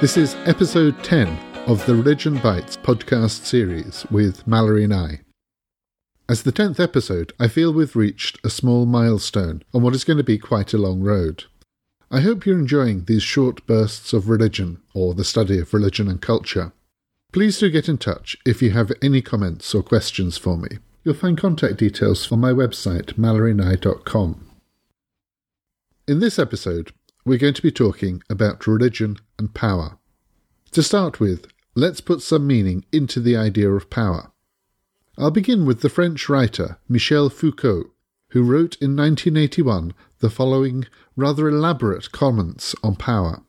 This is episode 10 of the Religion Bites podcast series with Malory Nye. As the 10th episode, I feel we've reached a small milestone on what is going to be quite a long road. I hope you're enjoying these short bursts of religion, or the study of religion and culture. Please do get in touch if you have any comments or questions for me. You'll find contact details on my website, malorynye.com. In this episode, we're going to be talking about religion and power. To start with, let's put some meaning into the idea of power. I'll begin with the French writer Michel Foucault, who wrote in 1981 the following rather elaborate comments on power.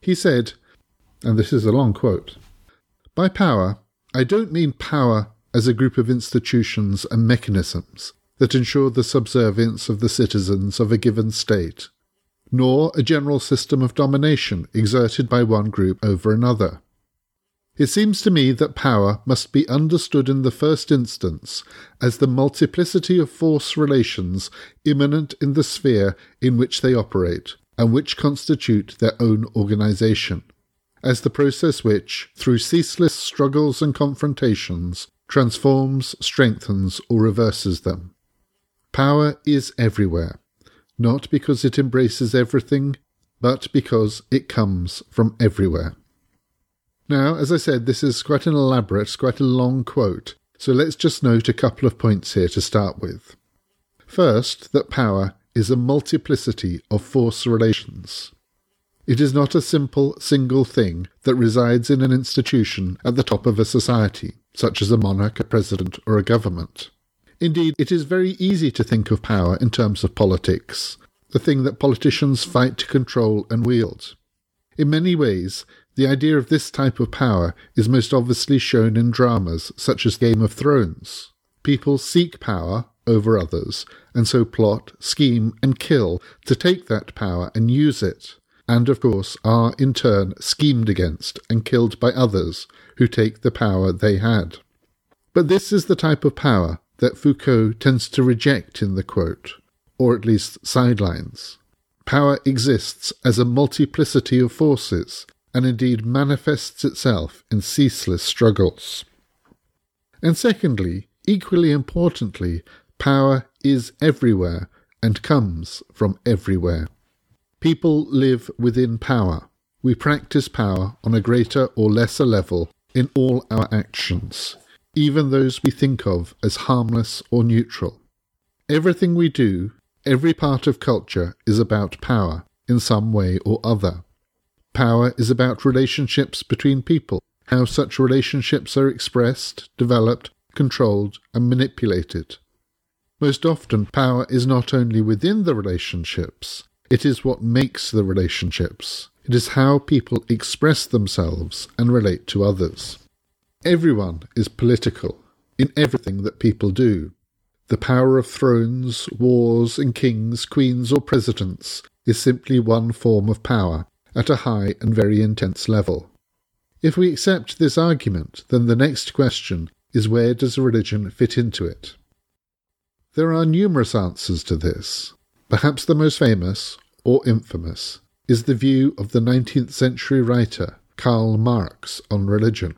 He said, and this is a long quote By power, I don't mean power as a group of institutions and mechanisms that ensure the subservience of the citizens of a given state, nor a general system of domination exerted by one group over another. It seems to me that power must be understood in the first instance as the multiplicity of force relations immanent in the sphere in which they operate, and which constitute their own organization, as the process which, through ceaseless struggles and confrontations, transforms, strengthens, or reverses them. Power is everywhere, not because it embraces everything, but because it comes from everywhere. Now, as I said, this is quite an elaborate, quite a long quote, so let's just note a couple of points here to start with. First, that power is a multiplicity of force relations. It is not a simple single thing that resides in an institution at the top of a society, such as a monarch, a president, or a government. Indeed, it is very easy to think of power in terms of politics, the thing that politicians fight to control and wield. In many ways, the idea of this type of power is most obviously shown in dramas such as Game of Thrones. People seek power over others, and so plot, scheme, and kill to take that power and use it, and of course are in turn schemed against and killed by others who take the power they had. But this is the type of power that Foucault tends to reject in the quote, or at least sidelines. Power exists as a multiplicity of forces, and indeed manifests itself in ceaseless struggles. And secondly, equally importantly, power is everywhere and comes from everywhere. People live within power. We practice power on a greater or lesser level in all our actions, even those we think of as harmless or neutral. Everything we do, every part of culture, is about power in some way or other. Power is about relationships between people, how such relationships are expressed, developed, controlled, and manipulated. Most often, power is not only within the relationships, it is what makes the relationships. It is how people express themselves and relate to others. Everyone is political in everything that people do. The power of thrones, wars, and kings, queens, or presidents is simply one form of power, at a high and very intense level. If we accept this argument, then the next question is where does religion fit into it? There are numerous answers to this. Perhaps the most famous, or infamous, is the view of the 19th century writer Karl Marx on religion.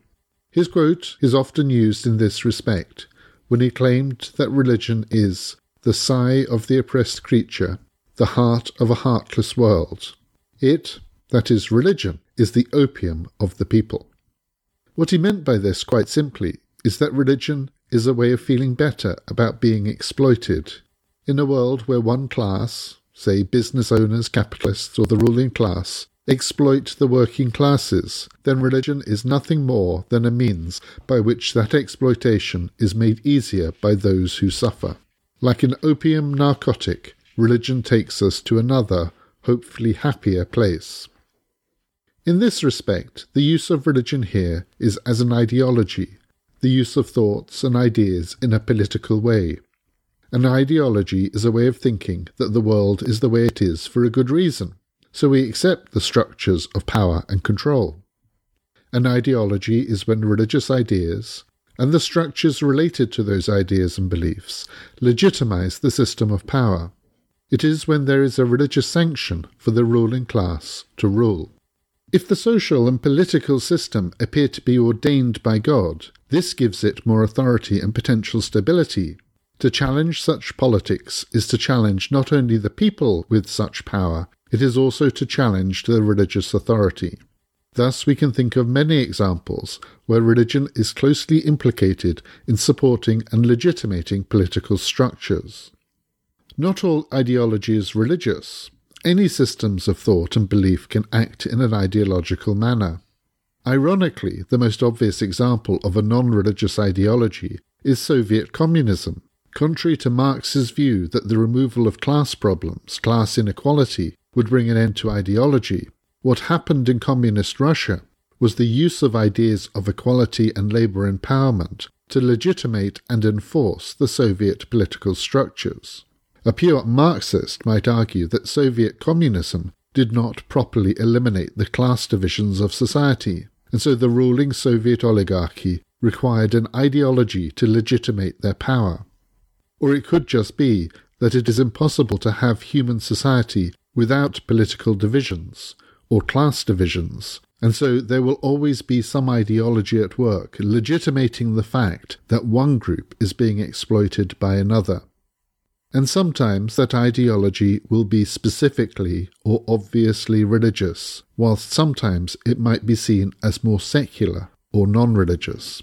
His quote is often used in this respect when he claimed that religion is the sigh of the oppressed creature, the heart of a heartless world. It, that is, religion, is the opium of the people. What he meant by this, quite simply, is that religion is a way of feeling better about being exploited. In a world where one class, say business owners, capitalists, or the ruling class, exploit the working classes, then religion is nothing more than a means by which that exploitation is made easier by those who suffer. Like an opium narcotic, religion takes us to another, hopefully happier place. In this respect, the use of religion here is as an ideology, the use of thoughts and ideas in a political way. An ideology is a way of thinking that the world is the way it is for a good reason, so we accept the structures of power and control. An ideology is when religious ideas, and the structures related to those ideas and beliefs, legitimize the system of power. It is when there is a religious sanction for the ruling class to rule. If the social and political system appear to be ordained by God, this gives it more authority and potential stability. To challenge such politics is to challenge not only the people with such power, it is also to challenge the religious authority. Thus, we can think of many examples where religion is closely implicated in supporting and legitimating political structures. Not all ideology is religious. Any systems of thought and belief can act in an ideological manner. Ironically, the most obvious example of a non religious ideology is Soviet communism. Contrary to Marx's view that the removal of class problems, class inequality, would bring an end to ideology, what happened in communist Russia was the use of ideas of equality and labour empowerment to legitimate and enforce the Soviet political structures. A pure Marxist might argue that Soviet communism did not properly eliminate the class divisions of society, and so the ruling Soviet oligarchy required an ideology to legitimate their power. Or it could just be that it is impossible to have human society without political divisions or class divisions, and so there will always be some ideology at work legitimating the fact that one group is being exploited by another and sometimes that ideology will be specifically or obviously religious, whilst sometimes it might be seen as more secular or non religious.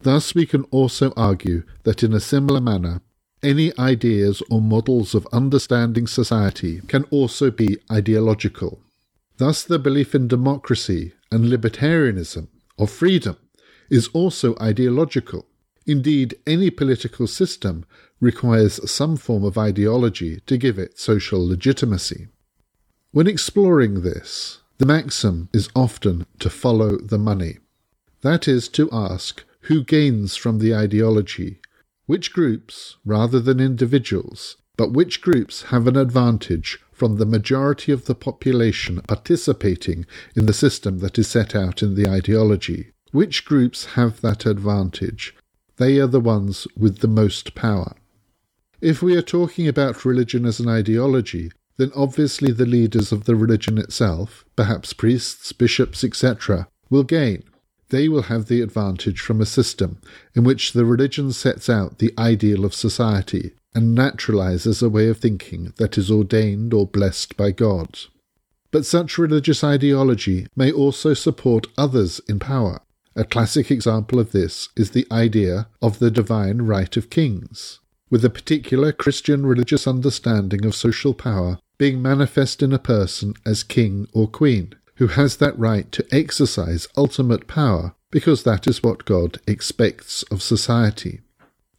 Thus, we can also argue that in a similar manner, any ideas or models of understanding society can also be ideological. Thus, the belief in democracy and libertarianism, or freedom, is also ideological. Indeed, any political system requires some form of ideology to give it social legitimacy. When exploring this, the maxim is often to follow the money. That is, to ask who gains from the ideology, which groups, rather than individuals, but which groups have an advantage from the majority of the population participating in the system that is set out in the ideology. Which groups have that advantage? They are the ones with the most power. If we are talking about religion as an ideology, then obviously the leaders of the religion itself, perhaps priests, bishops, etc., will gain. They will have the advantage from a system in which the religion sets out the ideal of society and naturalizes a way of thinking that is ordained or blessed by God. But such religious ideology may also support others in power. A classic example of this is the idea of the divine right of kings with a particular Christian religious understanding of social power being manifest in a person as king or queen, who has that right to exercise ultimate power because that is what God expects of society.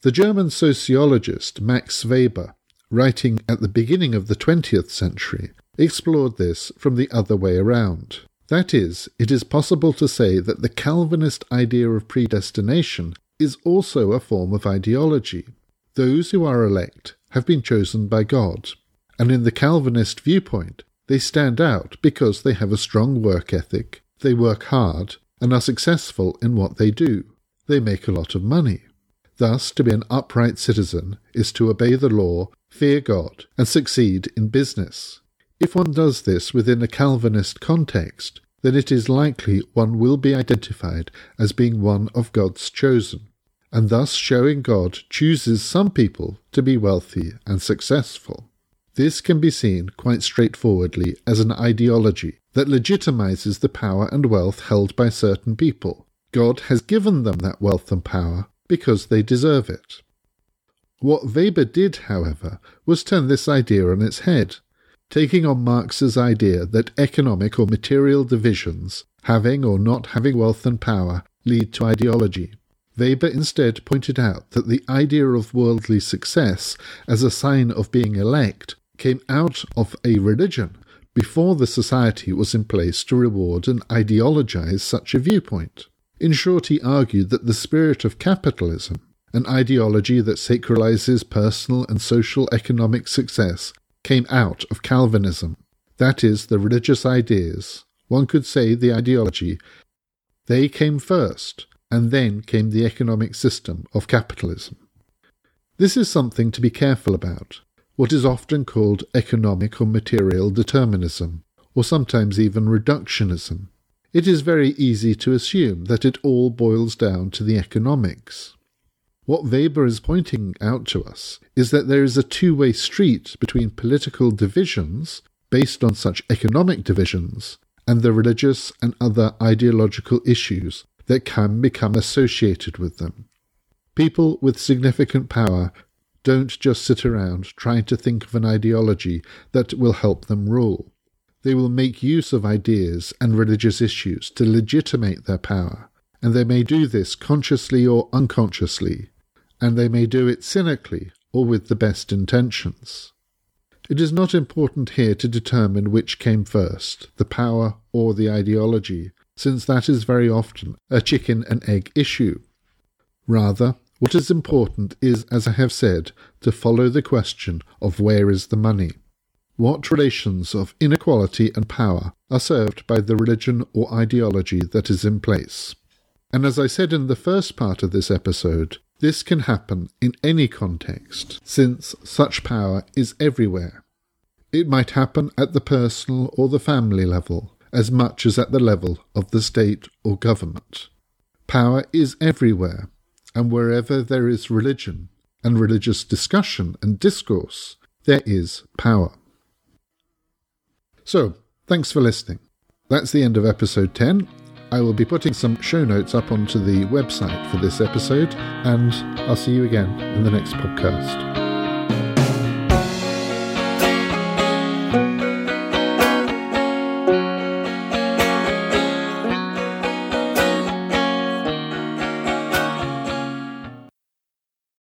The German sociologist Max Weber, writing at the beginning of the 20th century, explored this from the other way around. That is, it is possible to say that the Calvinist idea of predestination is also a form of ideology. Those who are elect have been chosen by God, and in the Calvinist viewpoint, they stand out because they have a strong work ethic, they work hard, and are successful in what they do. They make a lot of money. Thus, to be an upright citizen is to obey the law, fear God, and succeed in business. If one does this within a Calvinist context, then it is likely one will be identified as being one of God's chosen and thus showing God chooses some people to be wealthy and successful. This can be seen quite straightforwardly as an ideology that legitimizes the power and wealth held by certain people. God has given them that wealth and power because they deserve it. What Weber did, however, was turn this idea on its head, taking on Marx's idea that economic or material divisions, having or not having wealth and power, lead to ideology. Weber instead pointed out that the idea of worldly success as a sign of being elect came out of a religion before the society was in place to reward and ideologize such a viewpoint. In short, he argued that the spirit of capitalism, an ideology that sacralizes personal and social economic success, came out of Calvinism. That is, the religious ideas, one could say the ideology, they came first, and then came the economic system of capitalism. This is something to be careful about, what is often called economic or material determinism, or sometimes even reductionism. it is very easy to assume that it all boils down to the economics. What Weber is pointing out to us is that there is a two way street between political divisions based on such economic divisions and the religious and other ideological issues that can become associated with them. People with significant power don't just sit around trying to think of an ideology that will help them rule. They will make use of ideas and religious issues to legitimate their power, and they may do this consciously or unconsciously, and they may do it cynically or with the best intentions. It is not important here to determine which came first, the power or the ideology, since that is very often a chicken and egg issue. Rather, what is important is, as I have said, to follow the question of where is the money. What relations of inequality and power are served by the religion or ideology that is in place? And as I said in the first part of this episode, this can happen in any context, since such power is everywhere. It might happen at the personal or the family level, as much as at the level of the state or government. Power is everywhere, and wherever there is religion and religious discussion and discourse, there is power. So, thanks for listening. That's the end of episode 10. I will be putting some show notes up onto the website for this episode, and I'll see you again in the next podcast.